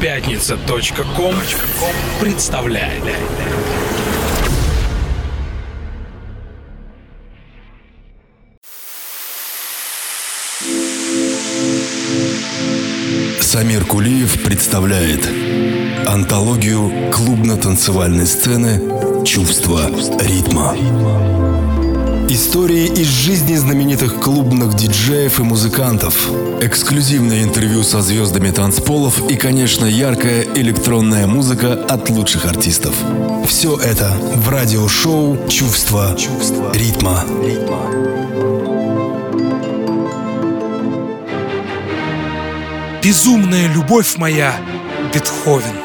Пятница.ком представляет. Самир Кулиев представляет антологию клубно-танцевальной сцены «Чувство ритма». Истории из жизни знаменитых клубных диджеев и музыкантов. Эксклюзивное интервью со звездами танцполов и, конечно, яркая электронная музыка от лучших артистов. Все это в радиошоу «Чувство, ритма». Безумная любовь моя, Бетховен.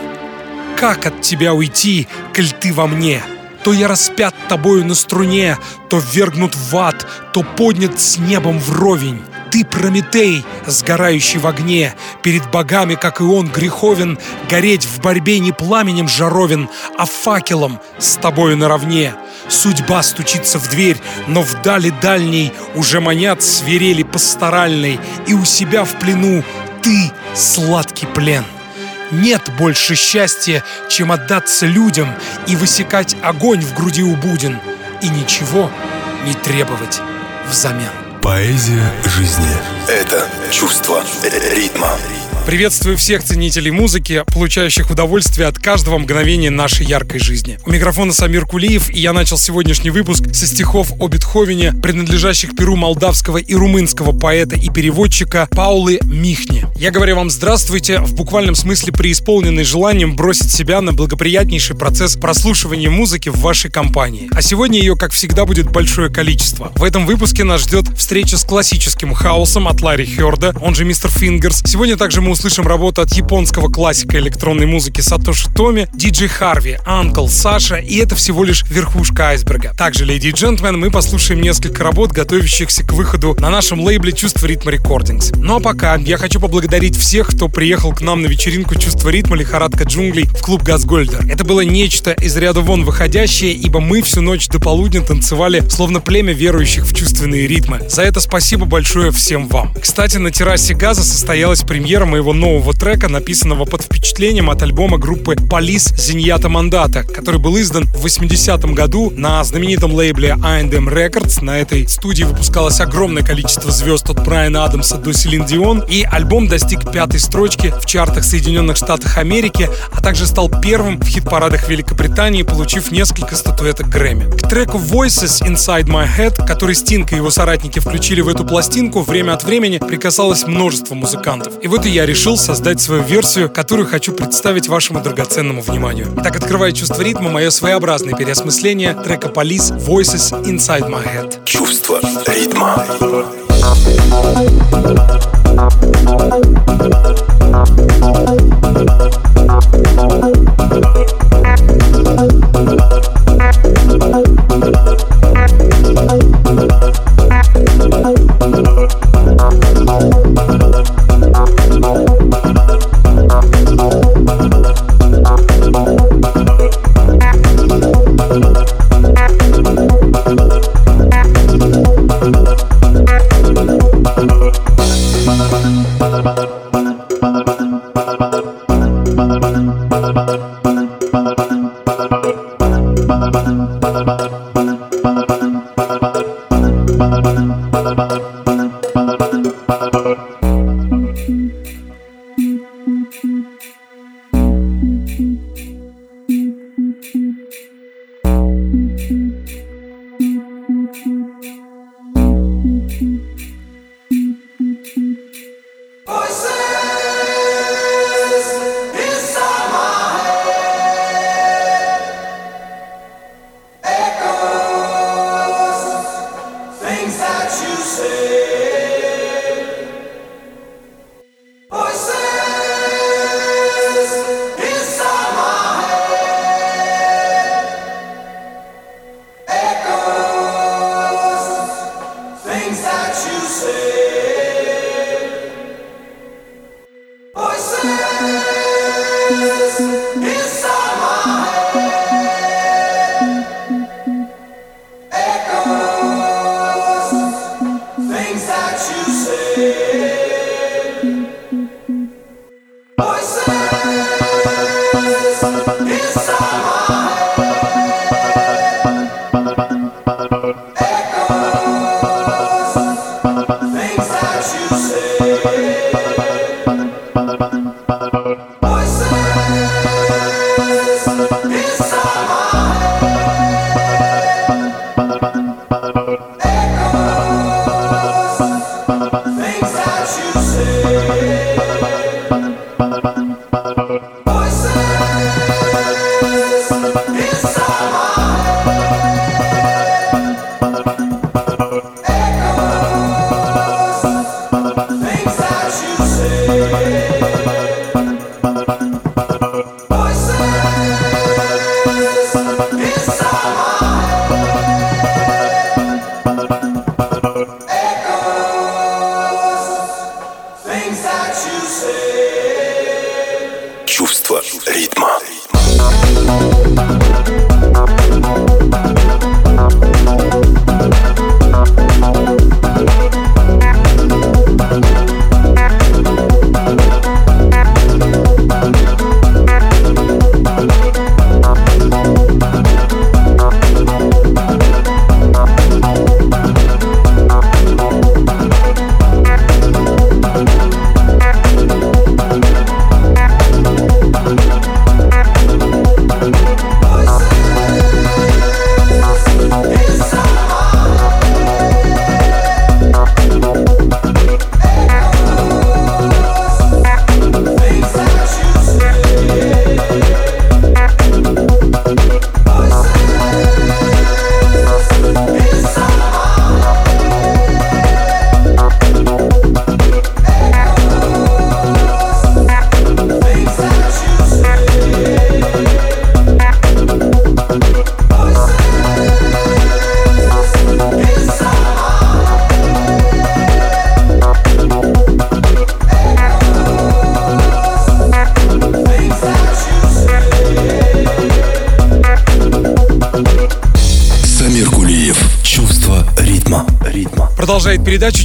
Как от тебя уйти, коль ты во мне? То я распят тобою на струне, то ввергнут в ад, то поднят с небом вровень. Ты Прометей, сгорающий в огне, перед богами, как и он, греховен, гореть в борьбе не пламенем жаровен, а факелом с тобою наравне. Судьба стучится в дверь, но вдали дальней уже манят свирели пасторальной, и у себя в плену ты сладкий плен. Нет больше счастья, чем отдаться людям и высекать огонь в груди у будин, и ничего не требовать взамен. Поэзия жизни – это чувство ритма. Приветствую всех ценителей музыки, получающих удовольствие от каждого мгновения нашей яркой жизни. У микрофона Самир Кулиев, и я начал сегодняшний выпуск со стихов о Бетховене, принадлежащих перу молдавского и румынского поэта и переводчика Паулы Михни. Я говорю вам здравствуйте, в буквальном смысле преисполненный желанием бросить себя на благоприятнейший процесс прослушивания музыки в вашей компании. А сегодня ее, как всегда, будет большое количество. В этом выпуске нас ждет встреча с классическим хаосом от Ларри Хёрда, он же Мистер Fingers. Сегодня также мы услышим работу от японского классика электронной музыки Сатоши Томийе, диджей Харви, UNKLE, Саша, и это всего лишь верхушка айсберга. Также, леди и джентльмены, мы послушаем несколько работ, готовящихся к выходу на нашем лейбле «Чувство ритма Recordings». Ну а пока я хочу поблагодарить всех, кто приехал к нам на вечеринку «Чувство ритма. Лихорадка джунглей» в клуб «Газгольдер». Это было нечто из ряда вон выходящее, ибо мы всю ночь до полудня танцевали, словно племя верующих в чувственные ритмы. За это спасибо большое всем вам. Кстати, на террасе «Газа» состоялась премьера моего моего нового трека, написанного под впечатлением от альбома группы Police Zenyatta Mondatta, который был издан в 80-м году на знаменитом лейбле A&M Records. На этой студии выпускалось огромное количество звезд от Брайана Адамса до Селин Дион, и альбом достиг пятой строчки в чартах Соединенных Штатов Америки, а также стал первым в хит-парадах Великобритании, получив несколько статуэток Грэмми. К треку Voices Inside My Head, который Стинг и его соратники включили в эту пластинку, время от времени прикасалось множество музыкантов. И вот и я решил создать свою версию, которую хочу представить вашему драгоценному вниманию. Итак, открывает чувство ритма, мое своеобразное переосмысление трека Police Voices Inside My Head. Чувство ритма. Voices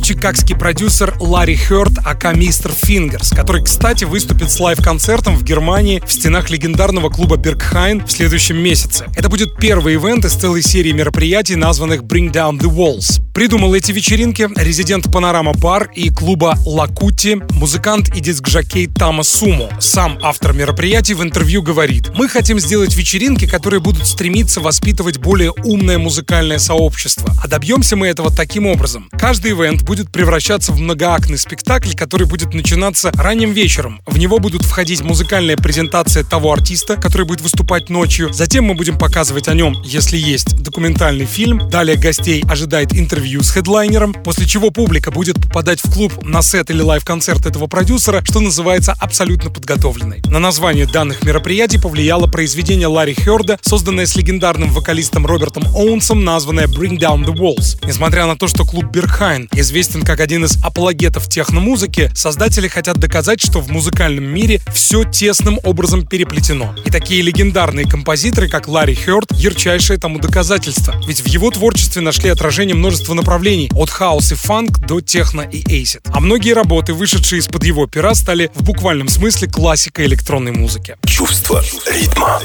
чикагский продюсер Ларри Хёрд, aka Mr. Fingers, который, кстати, выступит с live-концертом в Германии в стенах легендарного клуба Бергхайн в следующем месяце. Это будет первый event из целой серии мероприятий, названных Bring Down the Walls. Придумал эти вечеринки резидент Панорама Бар и клуба Лакути, музыкант и диск-жокей Тама Сумо. Сам автор мероприятий в интервью говорит, мы хотим сделать вечеринки, которые будут стремиться воспитывать более умное музыкальное сообщество. А добьемся мы этого таким образом. Каждый event будет превращаться в многоактный спектакль, который будет начинаться ранним вечером. В него будут входить музыкальная презентация того артиста, который будет выступать ночью. Затем мы будем показывать о нем, если есть документальный фильм. Далее гостей ожидает интервью с хедлайнером, после чего публика будет попадать в клуб на сет или live-концерт этого продюсера, что называется абсолютно подготовленной. На название данных мероприятий повлияло произведение Ларри Хёрда, созданное с легендарным вокалистом Робертом Оуэнсом, названное Bring Down the Walls. Несмотря на то, что клуб Бергхайн известен как один из апологетов техномузыки, создатели хотят доказать, что в музыкальном мире все тесным образом переплетено. И такие легендарные композиторы, как Ларри Хёрд, ярчайшее тому доказательство. Ведь в его творчестве нашли отражение множества направлений, от хаус и фанк до техно и acid. А многие работы, вышедшие из-под его пера, стали в буквальном смысле классикой электронной музыки. Чувство ритма.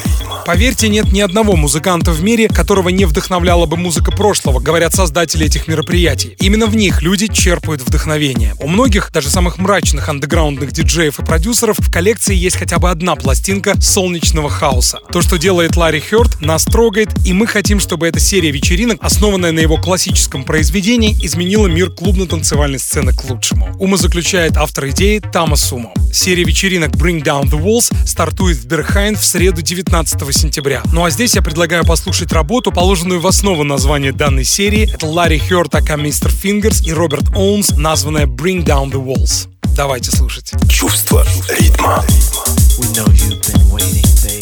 Поверьте, нет ни одного музыканта в мире, которого не вдохновляла бы музыка прошлого, говорят создатели этих мероприятий. Именно в них люди черпают вдохновение. У многих, даже самых мрачных андеграундных диджеев и продюсеров, в коллекции есть хотя бы одна пластинка солнечного хауса. То, что делает Ларри Хёрд, нас трогает, и мы хотим, чтобы эта серия вечеринок, основанная на его классическом произведение изменило мир клубно-танцевальной сцены к лучшему. Ума заключает автор идеи Тама Сумо. Серия вечеринок Bring Down the Walls стартует в Бергхайн в среду 19 сентября. Ну а здесь я предлагаю послушать работу, положенную в основу названия данной серии. Это Ларри Хёрд, aka Mr. Fingers и Роберт Оуэнс, названная Bring Down the Walls. Давайте слушать. Чувство ритма. We know you've been waiting, baby.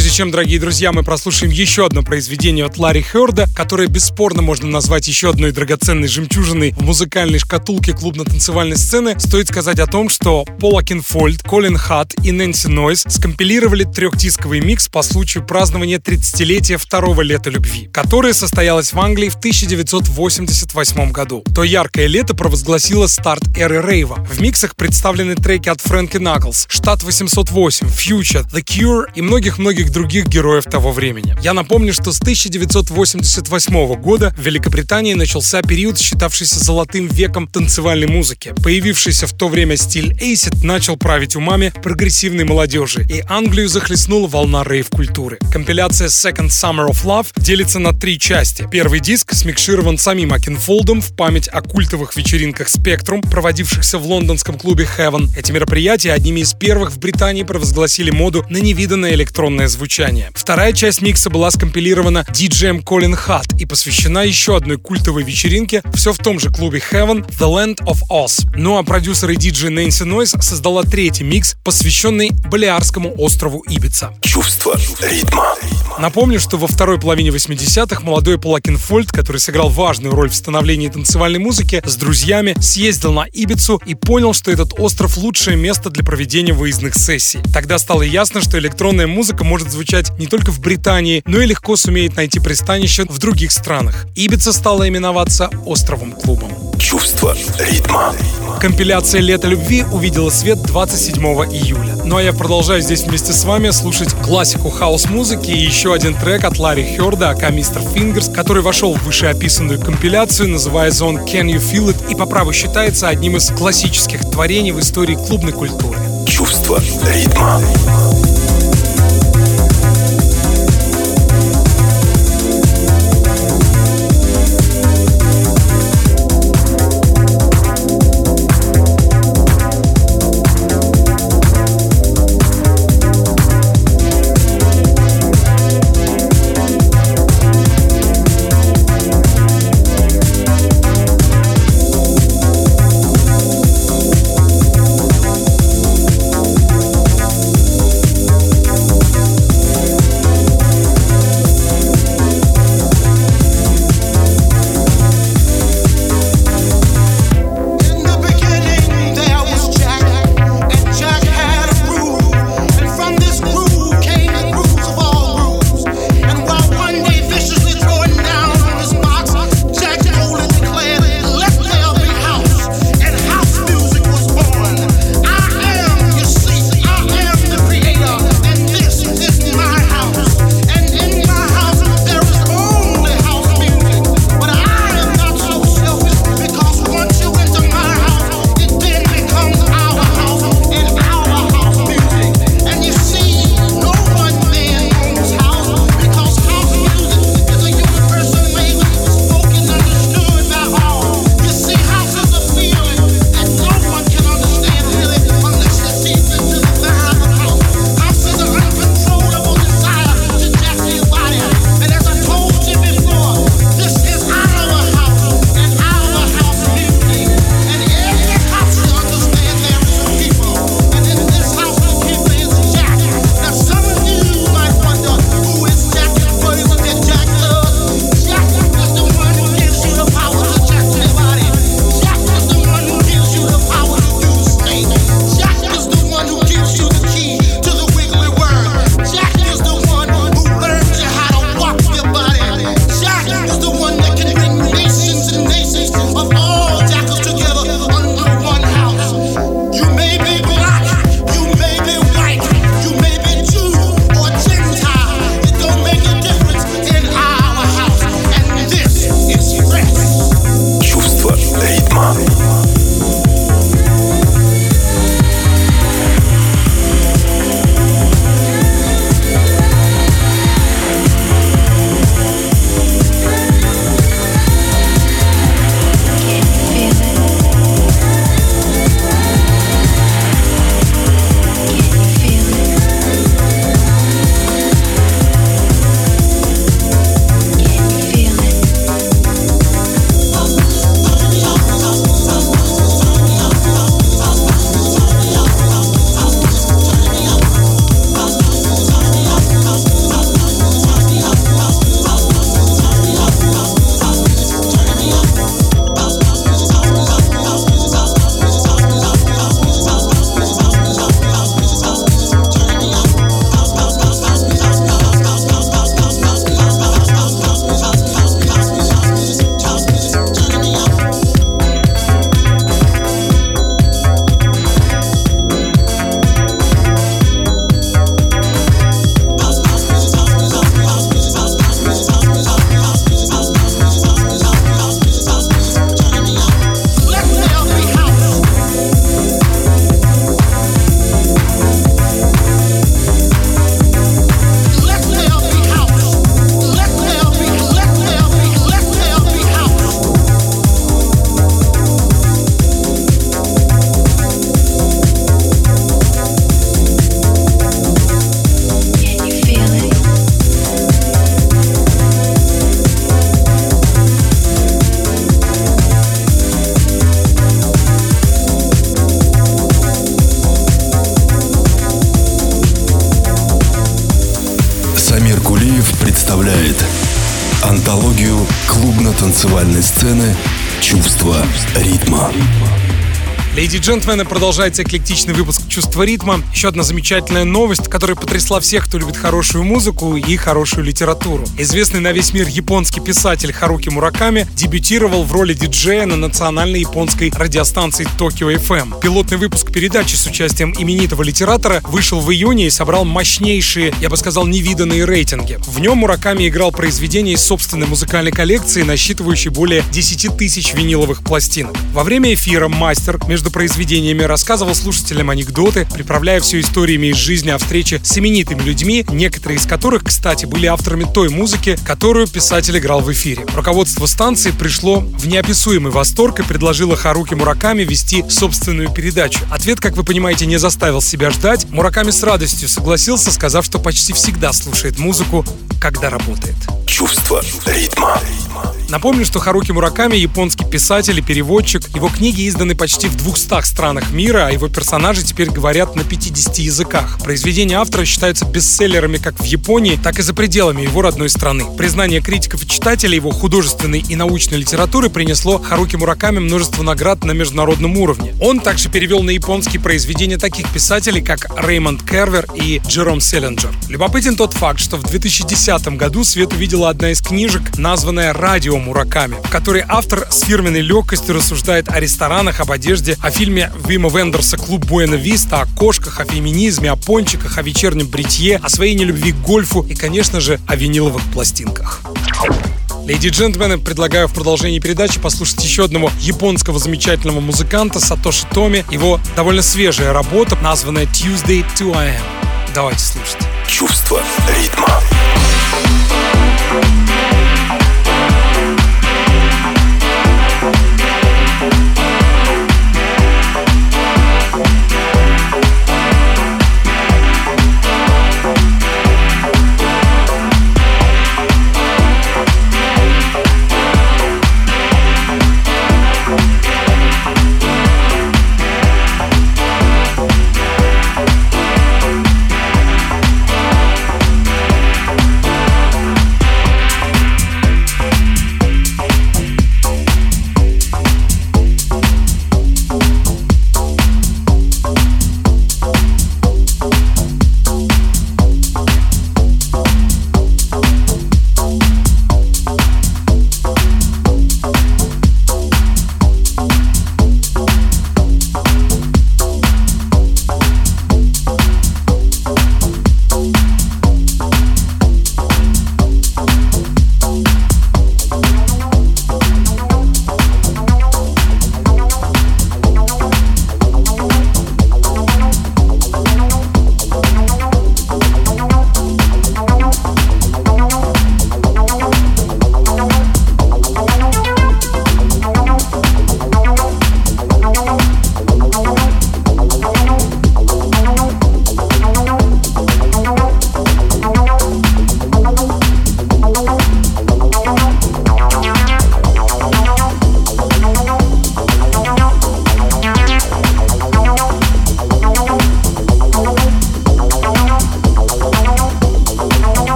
Чем, дорогие друзья, мы прослушаем еще одно произведение от Ларри Херда, которое бесспорно можно назвать еще одной драгоценной жемчужиной в музыкальной шкатулке клубно-танцевальной сцены, стоит сказать о том, что Пол Окенфолд, Колин Хадд и Нэнси Нойз скомпилировали трехдисковый микс по случаю празднования 30-летия второго лета любви, которое состоялось в Англии в 1988 году. То яркое лето провозгласило старт эры рейва. В миксах представлены треки от Фрэнки Наклс, Штат 808, Future, The Cure и многих-многих других других героев того времени. Я напомню, что с 1988 года в Великобритании начался период, считавшийся золотым веком танцевальной музыки. Появившийся в то время стиль Acid начал править умами прогрессивной молодежи, и Англию захлестнула волна рейв-культуры. Компиляция Second Summer of Love делится на три части. Первый диск смикширован самим Окенфолдом в память о культовых вечеринках Spectrum, проводившихся в лондонском клубе Heaven. Эти мероприятия одними из первых в Британии провозгласили моду на невиданное электронное звучание. Вторая часть микса была скомпилирована диджеем Колин Хадд и посвящена еще одной культовой вечеринке, все в том же клубе Heaven, The Land of Oz. Ну а продюсер и диджей Нэнси Нойз создала третий микс, посвященный Балеарскому острову Ибица. Чувство ритма. Напомню, что во второй половине 80-х молодой Пол Окенфолд, который сыграл важную роль в становлении танцевальной музыки, с друзьями съездил на Ибицу и понял, что этот остров лучшее место для проведения выездных сессий. Тогда стало ясно, что электронная музыка может звучать не только в Британии, но и легко сумеет найти пристанище в других странах. Ибица стала именоваться островом клубом. Чувство ритма. Компиляция «Лето любви» увидела свет 27 июля. Ну а я продолжаю здесь вместе с вами слушать классику хаус-музыки и еще один трек от Ларри Херда, aka Mr. Fingers, который вошел в вышеописанную компиляцию, называется он «Can You Feel It» и по праву считается одним из классических творений в истории клубной культуры. Чувство ритма. Леди и джентльмены, продолжается эклектичный выпуск «Чувство ритма». Еще одна замечательная новость, которая потрясла всех, кто любит хорошую музыку и хорошую литературу. Известный на весь мир японский писатель Харуки Мураками дебютировал в роли диджея на национальной японской радиостанции Tokyo FM. Пилотный выпуск передачи с участием именитого литератора вышел в июне и собрал мощнейшие, я бы сказал, невиданные рейтинги. В нем Мураками играл произведения из собственной музыкальной коллекции, насчитывающей более 10 тысяч виниловых пластинок. Во время эфира мастер между произведениями рассказывал слушателям анекдоты, приправляя все историями из жизни о встрече с именитыми людьми, некоторые из которых, кстати, были авторами той музыки, которую писатель играл в эфире. Руководство станции пришло в неописуемый восторг и предложило Харуки Мураками вести собственную передачу. Ответ, как вы понимаете, не заставил себя ждать. Мураками с радостью согласился, сказав, что почти всегда слушает музыку, когда работает. Чувство ритма. Напомню, что Харуки Мураками – японский писатель и переводчик. Его книги изданы почти в 200 странах мира, а его персонажи теперь говорят на 50 языках. Произведения автора считаются бестселлерами как в Японии, так и за пределами его родной страны. Признание критиков и читателей его художественной и научной литературы принесло Харуки Мураками множество наград на международном уровне. Он также перевел на японские произведения таких писателей, как Реймонд Кервер и Джером Селлинджер. Любопытен тот факт, что в 2010 году свет увидела одна из книжек, названная «Радио Мураками», в которой автор с фирменной легкостью рассуждает о ресторанах, об одежде, о фильме Вима Вендерса «Клуб Буэна Виста», о кошках, о феминизме, о пончиках, о вечернем бритье, о своей нелюбви к гольфу и, конечно же, о виниловых пластинках. Леди и джентльмены, предлагаю в продолжении передачи послушать еще одного японского замечательного музыканта Сатоши Томи. Его довольно свежая работа, названная Tuesday 2 AM. Давайте слушать. Чувство ритма.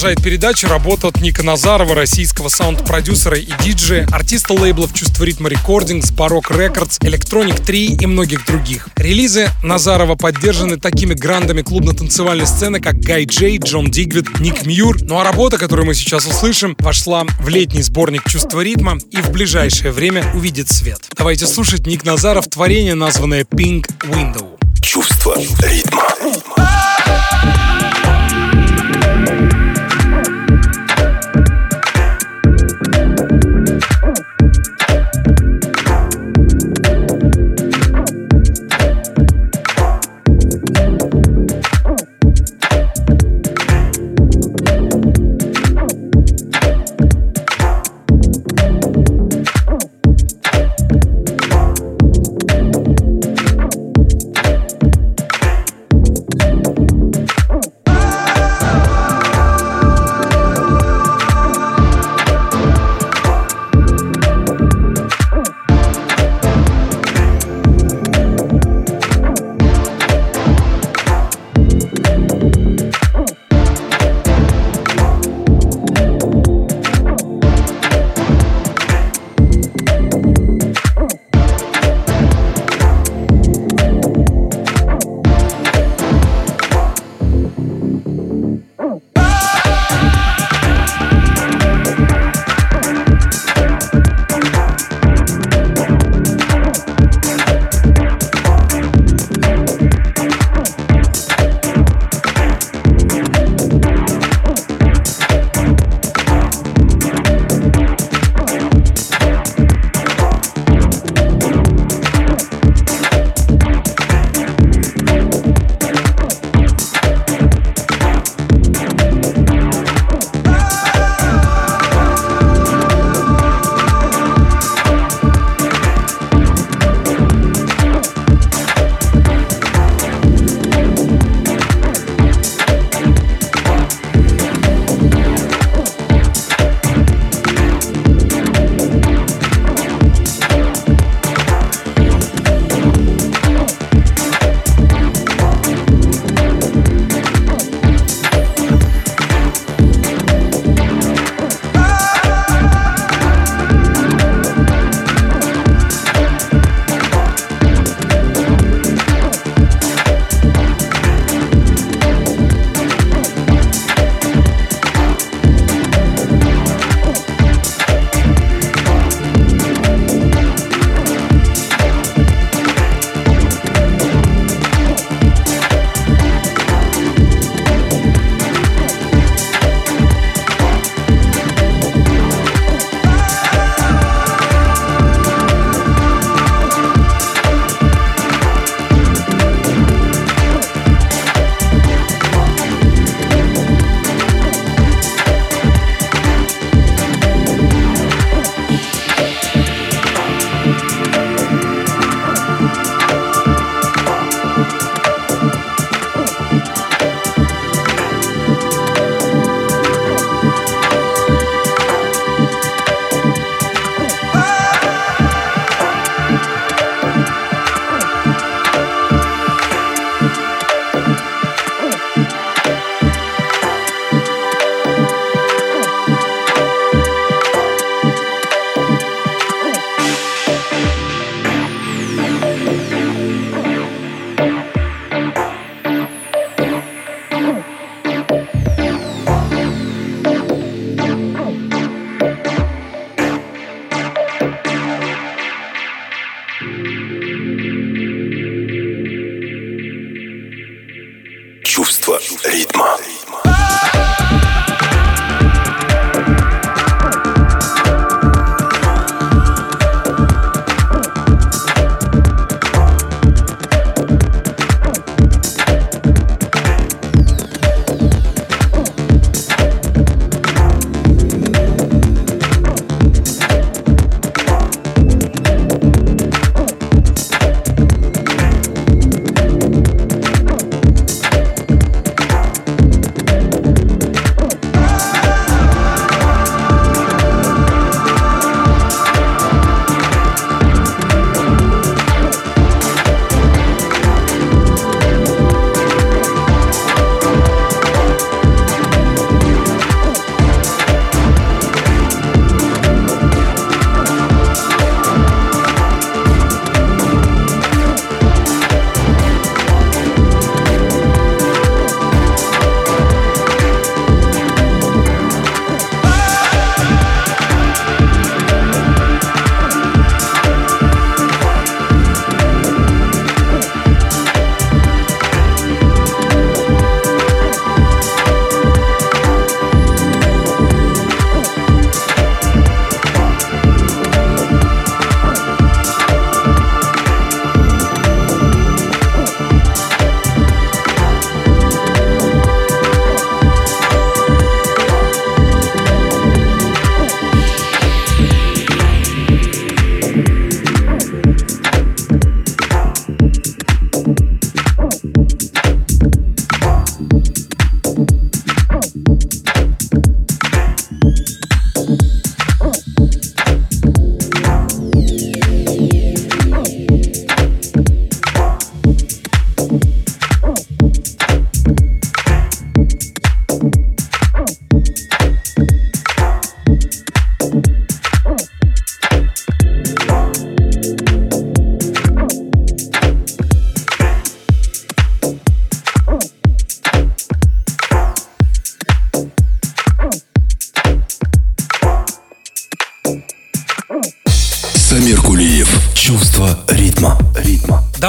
Продолжает передачу работа от Ника Назарова, российского саунд-продюсера и диджея, артиста лейблов «Чувство ритма Recordings», «Baroque Records», «Electronic Tree» и многих других. Релизы Назарова поддержаны такими грандами клубно-танцевальной сцены, как Гай Джей, Джон Дигвид, Ник Мьюр. Ну а работа, которую мы сейчас услышим, вошла в летний сборник «Чувство ритма» и в ближайшее время увидит свет. Давайте слушать Ник Назаров творение, названное Pink Window. Чувство ритма. Самир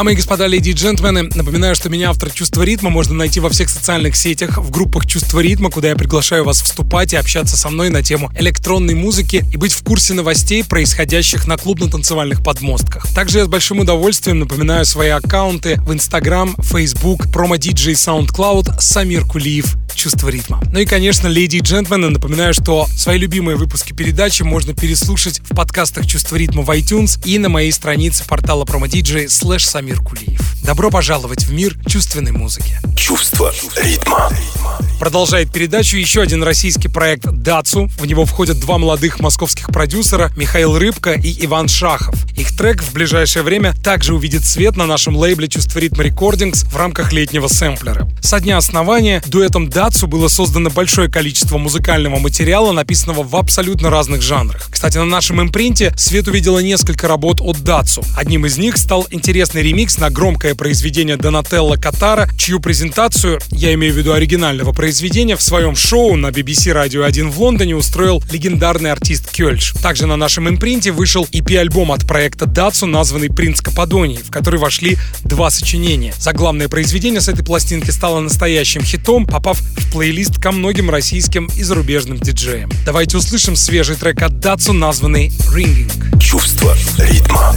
Дамы и господа, леди и джентльмены, напоминаю, что меня, автор «Чувства ритма», можно найти во всех социальных сетях, в группах «Чувство ритма», куда я приглашаю вас вступать и общаться со мной на тему электронной музыки и быть в курсе новостей, происходящих на клубно-танцевальных подмостках. Также я с большим удовольствием напоминаю свои аккаунты в Instagram, Facebook, промо-диджей SoundCloud, Самир Кулиев, чувство ритма. Ну и, конечно, леди и джентльмены, напоминаю, что свои любимые выпуски передачи можно переслушать в подкастах «Чувство ритма» в iTunes и на моей странице портала промо-диджей слэш Самир Кулиев. Добро пожаловать в мир чувственной музыки. Чувство ритма. Продолжает передачу еще один российский проект «Дацу». В него входят два молодых московских продюсера Михаил Рыбка и Иван Шахов. Их трек в ближайшее время также увидит свет на нашем лейбле «Чувство ритма рекордингс» в рамках летнего сэмплера. Со дня основания дуэтом «Дацу» было создано большое количество музыкального материала, написанного в абсолютно разных жанрах. Кстати, на нашем импринте свет увидела несколько работ от «Дацу». Одним из них стал интересный ремикс на громкое произведение Донателла Катара, чью презентацию, я имею в виду оригинального произведения, в своем шоу на BBC Radio 1 в Лондоне устроил легендарный артист Кёльш. Также на нашем импринте вышел EP-альбом от проекта Дацу, названный «Принц Кападонии», в который вошли два сочинения. Заглавное произведение с этой пластинки стало настоящим хитом, попав в плейлист ко многим российским и зарубежным диджеям. Давайте услышим свежий трек от Дацу, названный «Ringing». Чувство ритма.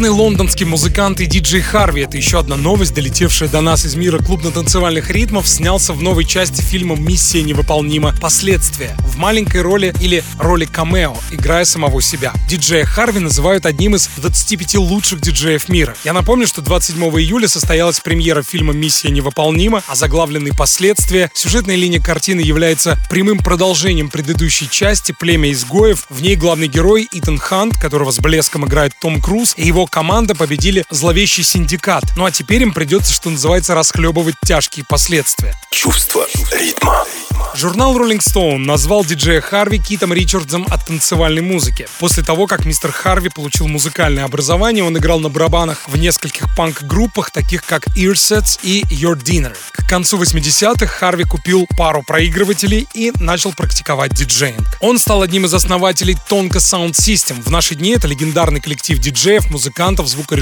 Легендарный лондонский музыкант и диджей Харви, это еще одна новость, долетевшая до нас из мира клубно-танцевальных ритмов, снялся в новой части фильма «Миссия невыполнима. Последствия» в маленькой роли или роли камео, играя самого себя. Диджея Харви называют одним из 25 лучших диджеев мира. Я напомню, что 27 июля состоялась премьера фильма «Миссия невыполнима», а заглавленный «Последствия» сюжетная линия картины является прямым продолжением предыдущей части «Племя изгоев». В ней главный герой Итан Хант, которого с блеском играет Том Круз, и его команда победили зловещий синдикат. Ну а теперь им придется, что называется, расхлебывать тяжкие последствия. Чувство ритма. Журнал Rolling Stone назвал диджея Харви Китом Ричардсом от танцевальной музыки. После того, как мистер Харви получил музыкальное образование, он играл на барабанах в нескольких панк-группах, таких как Earsets и Your Dinner. К концу 80-х Харви купил пару проигрывателей и начал практиковать диджеинг. Он стал одним из основателей Tonka Sound System. В наши дни это легендарный коллектив диджеев, музыкантов, звукорежиссеров,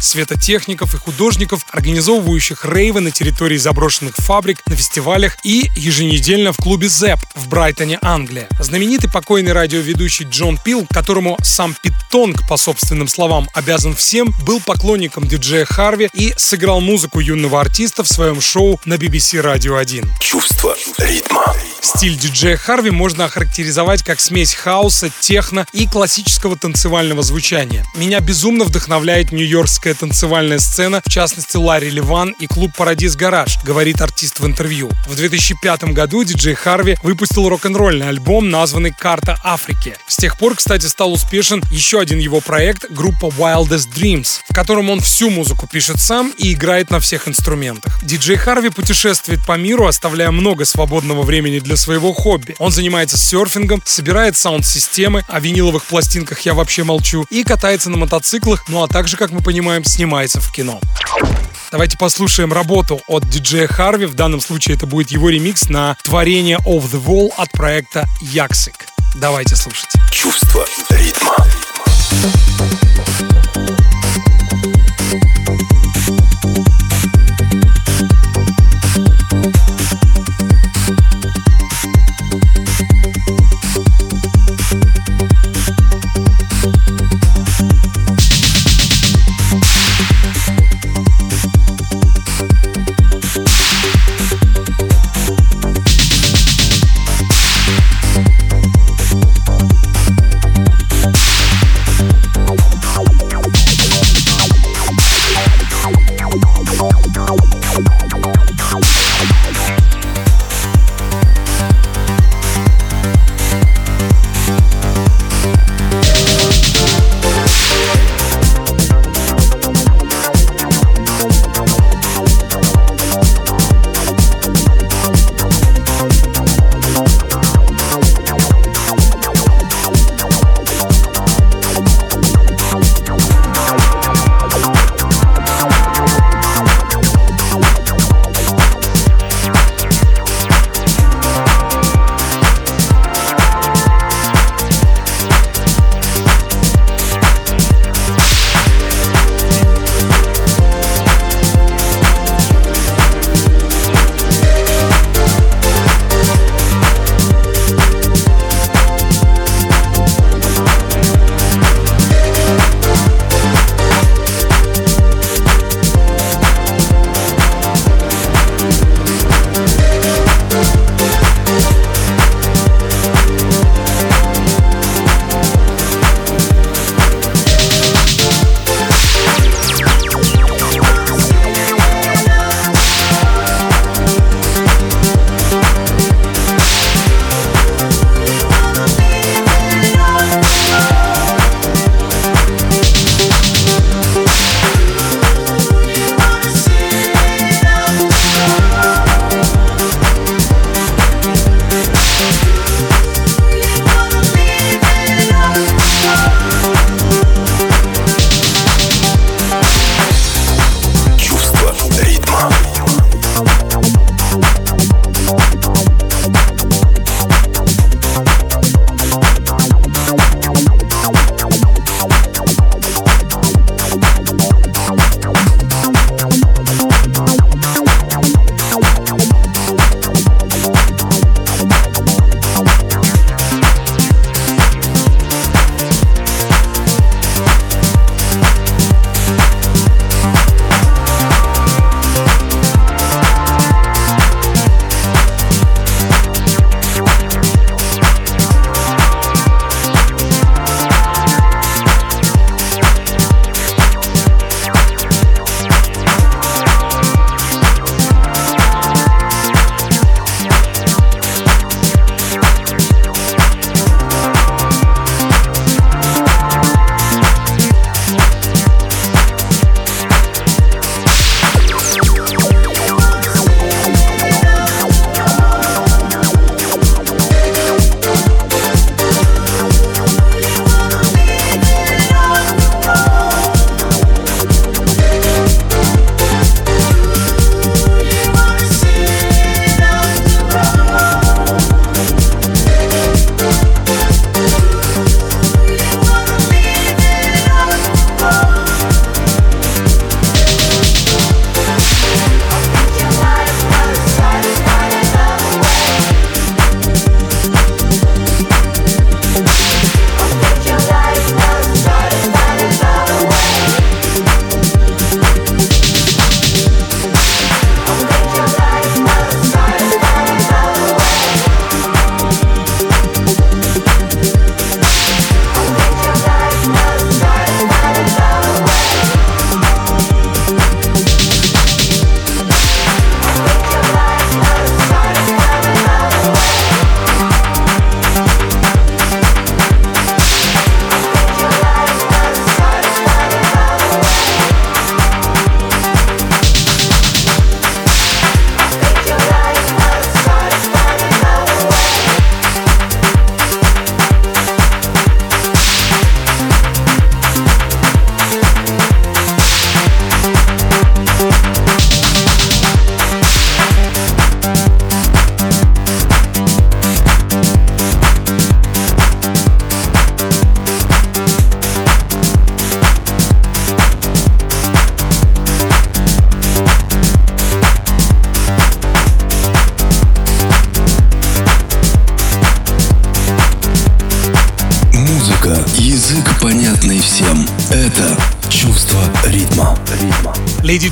светотехников и художников, организовывающих рейвы на территории заброшенных фабрик, на фестивалях и еженедельно в клубе ZEP в Брайтоне, Англия. Знаменитый покойный радиоведущий Джон Пил, которому сам Пит Тонг, по собственным словам, обязан всем, был поклонником диджея Харви и сыграл музыку юного артиста в своем шоу на BBC Radio 1. Чувство ритма. Стиль диджея Харви можно охарактеризовать как смесь хаоса, техно и классического танцевального звучания. Меня безумно вдохновляет нью-йоркская танцевальная сцена, в частности Ларри Ливан и клуб Парадис Гараж, говорит артист в интервью. В 2005 году диджей Харви выпустил рок-н-ролльный альбом, названный «Карта Африки». С тех пор, кстати, стал успешен еще один его проект, группа Wildest Dreams, в котором он всю музыку пишет сам и играет на всех инструментах. Диджей Харви путешествует по миру, оставляя много свободного времени для своего хобби. Он занимается серфингом, собирает саунд-системы, о виниловых пластинках я вообще молчу, и катается на мотоциклах, ну а также, как мы понимаем, снимается в кино. Давайте послушаем работу от диджея Харви. В данном случае это будет его ремикс на творение Of the Wall от проекта Яксик. Давайте слушать. Чувство ритма. И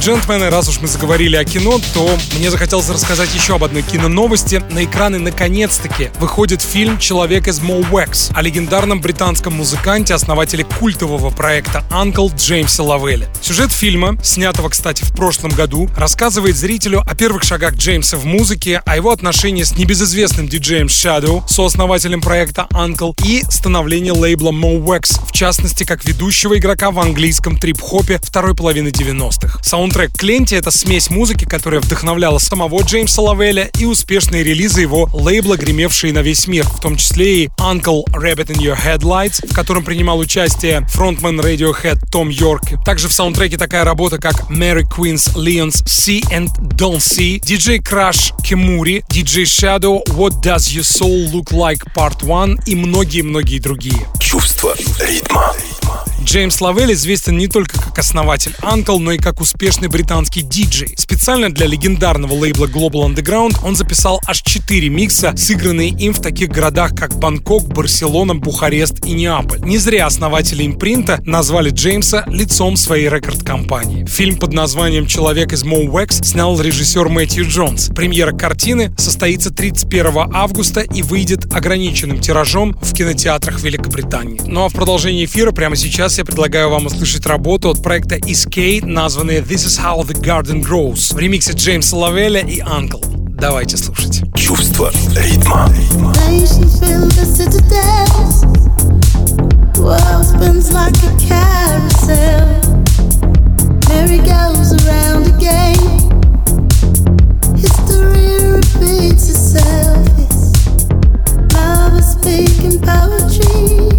джентльмены, раз уж мы заговорили о кино, то мне захотелось рассказать еще об одной киноновости. На экраны наконец-таки выходит фильм «Человек из Моуэкс» о легендарном британском музыканте, основателе культового проекта Uncle Джеймсе Лавелле. Сюжет фильма, снятого, кстати, в прошлом году, рассказывает зрителю о первых шагах Джеймса в музыке, о его отношении с небезызвестным диджеем Shadow, сооснователем проекта Uncle, и становлении лейбла Mowex, в частности, как ведущего игрока в английском трип-хопе второй половины 90-х. Саундтрек Кленти — это смесь музыки, которая вдохновляла самого Джеймса Лавеля и успешные релизы его лейбла, гремевшие на весь мир, в том числе и Uncle Rabbit in Your Headlights, в котором принимал участие фронтмен Radiohead Том Йорк. Также в саундтреке такая работа, как Mary Queen's Leon's See and Don't See, DJ Crash Kemuri, DJ Shadow What Does Your Soul Look Like Part 1 и многие-многие другие. Чувство ритма. Джеймс Лавель известен не только как основатель UNKLE, но и как успешный британский диджей. Специально для легендарного лейбла Global Underground он записал аж 4 микса, сыгранные им в таких городах, как Бангкок, Барселона, Бухарест и Неаполь. Не зря основатели импринта назвали Джеймса лицом своей рекорд-компании. Фильм под названием «Человек из Mo' Wax» снял режиссер Мэтью Джонс. Премьера картины состоится 31 августа и выйдет ограниченным тиражом в кинотеатрах Великобритании. Ну а в продолжении эфира прямо сейчас я предлагаю вам услышать работу от проекта Escape, названную This is How the Garden Grows в ремиксе Джеймса Лавеля и UNKLE. Давайте слушать. Чувство ритма. World spins like a carousel. Merry goes around again. History repeats itself. It's lovers speaking poetry.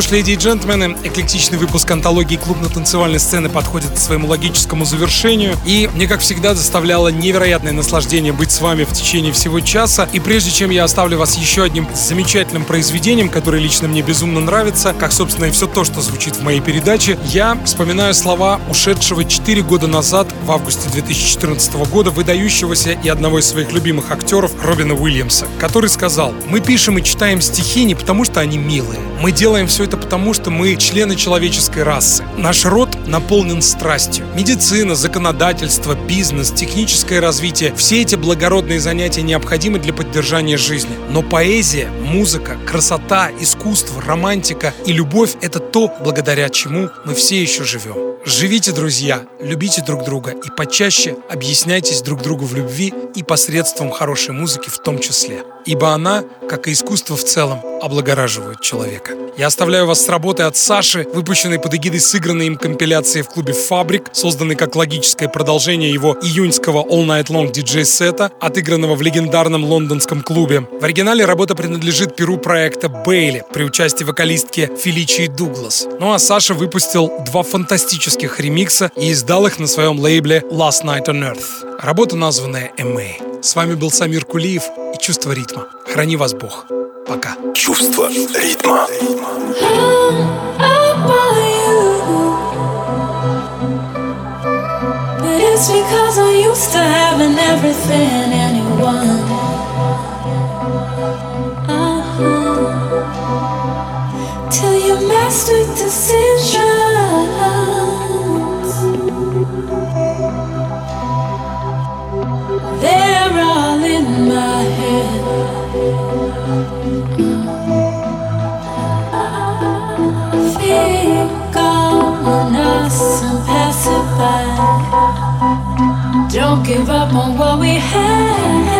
Что ж, леди и джентльмены, эклектичный выпуск антологии клубно-танцевальной сцены подходит к своему логическому завершению. И мне, как всегда, заставляло невероятное наслаждение быть с вами в течение всего часа. И прежде чем я оставлю вас еще одним замечательным произведением, которое лично мне безумно нравится, как, собственно, и все то, что звучит в моей передаче, я вспоминаю слова ушедшего 4 года назад, в августе 2014 года, выдающегося и одного из своих любимых актеров Робина Уильямса, который сказал, мы пишем и читаем стихи не потому, что они милые. Мы делаем все это потому, что мы члены человеческой расы. Наш род наполнен страстью. Медицина, законодательство, бизнес, техническое развитие – все эти благородные занятия необходимы для поддержания жизни. Но поэзия, музыка, красота, искусство, романтика и любовь – это то, благодаря чему мы все еще живем. Живите, друзья, любите друг друга и почаще объясняйтесь друг другу в любви и посредством хорошей музыки в том числе. Ибо она, как и искусство в целом, облагораживает человека. Я оставляю вас с работой от Саши, выпущенной под эгидой сыгранной им компиляции в клубе «Фабрик», созданной как логическое продолжение его июньского All Night Long диджей-сета, отыгранного в легендарном лондонском клубе. В оригинале работа принадлежит перу проекта «Бейли» при участии вокалистки Феличии Дуглас. Ну а Саша выпустил два фантастических ремикса и издал их на своем лейбле Last Night on Earth. Работа, названная «MA». С вами был Самир Кулиев и «Чувство ритма». Храни вас Бог. Пока. Чувство ритма. But it's because I'm used to having everything anyone. Uh-huh. Till you mastered decisions. Don't give up on what we have.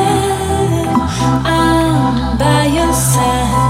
I'm by your side.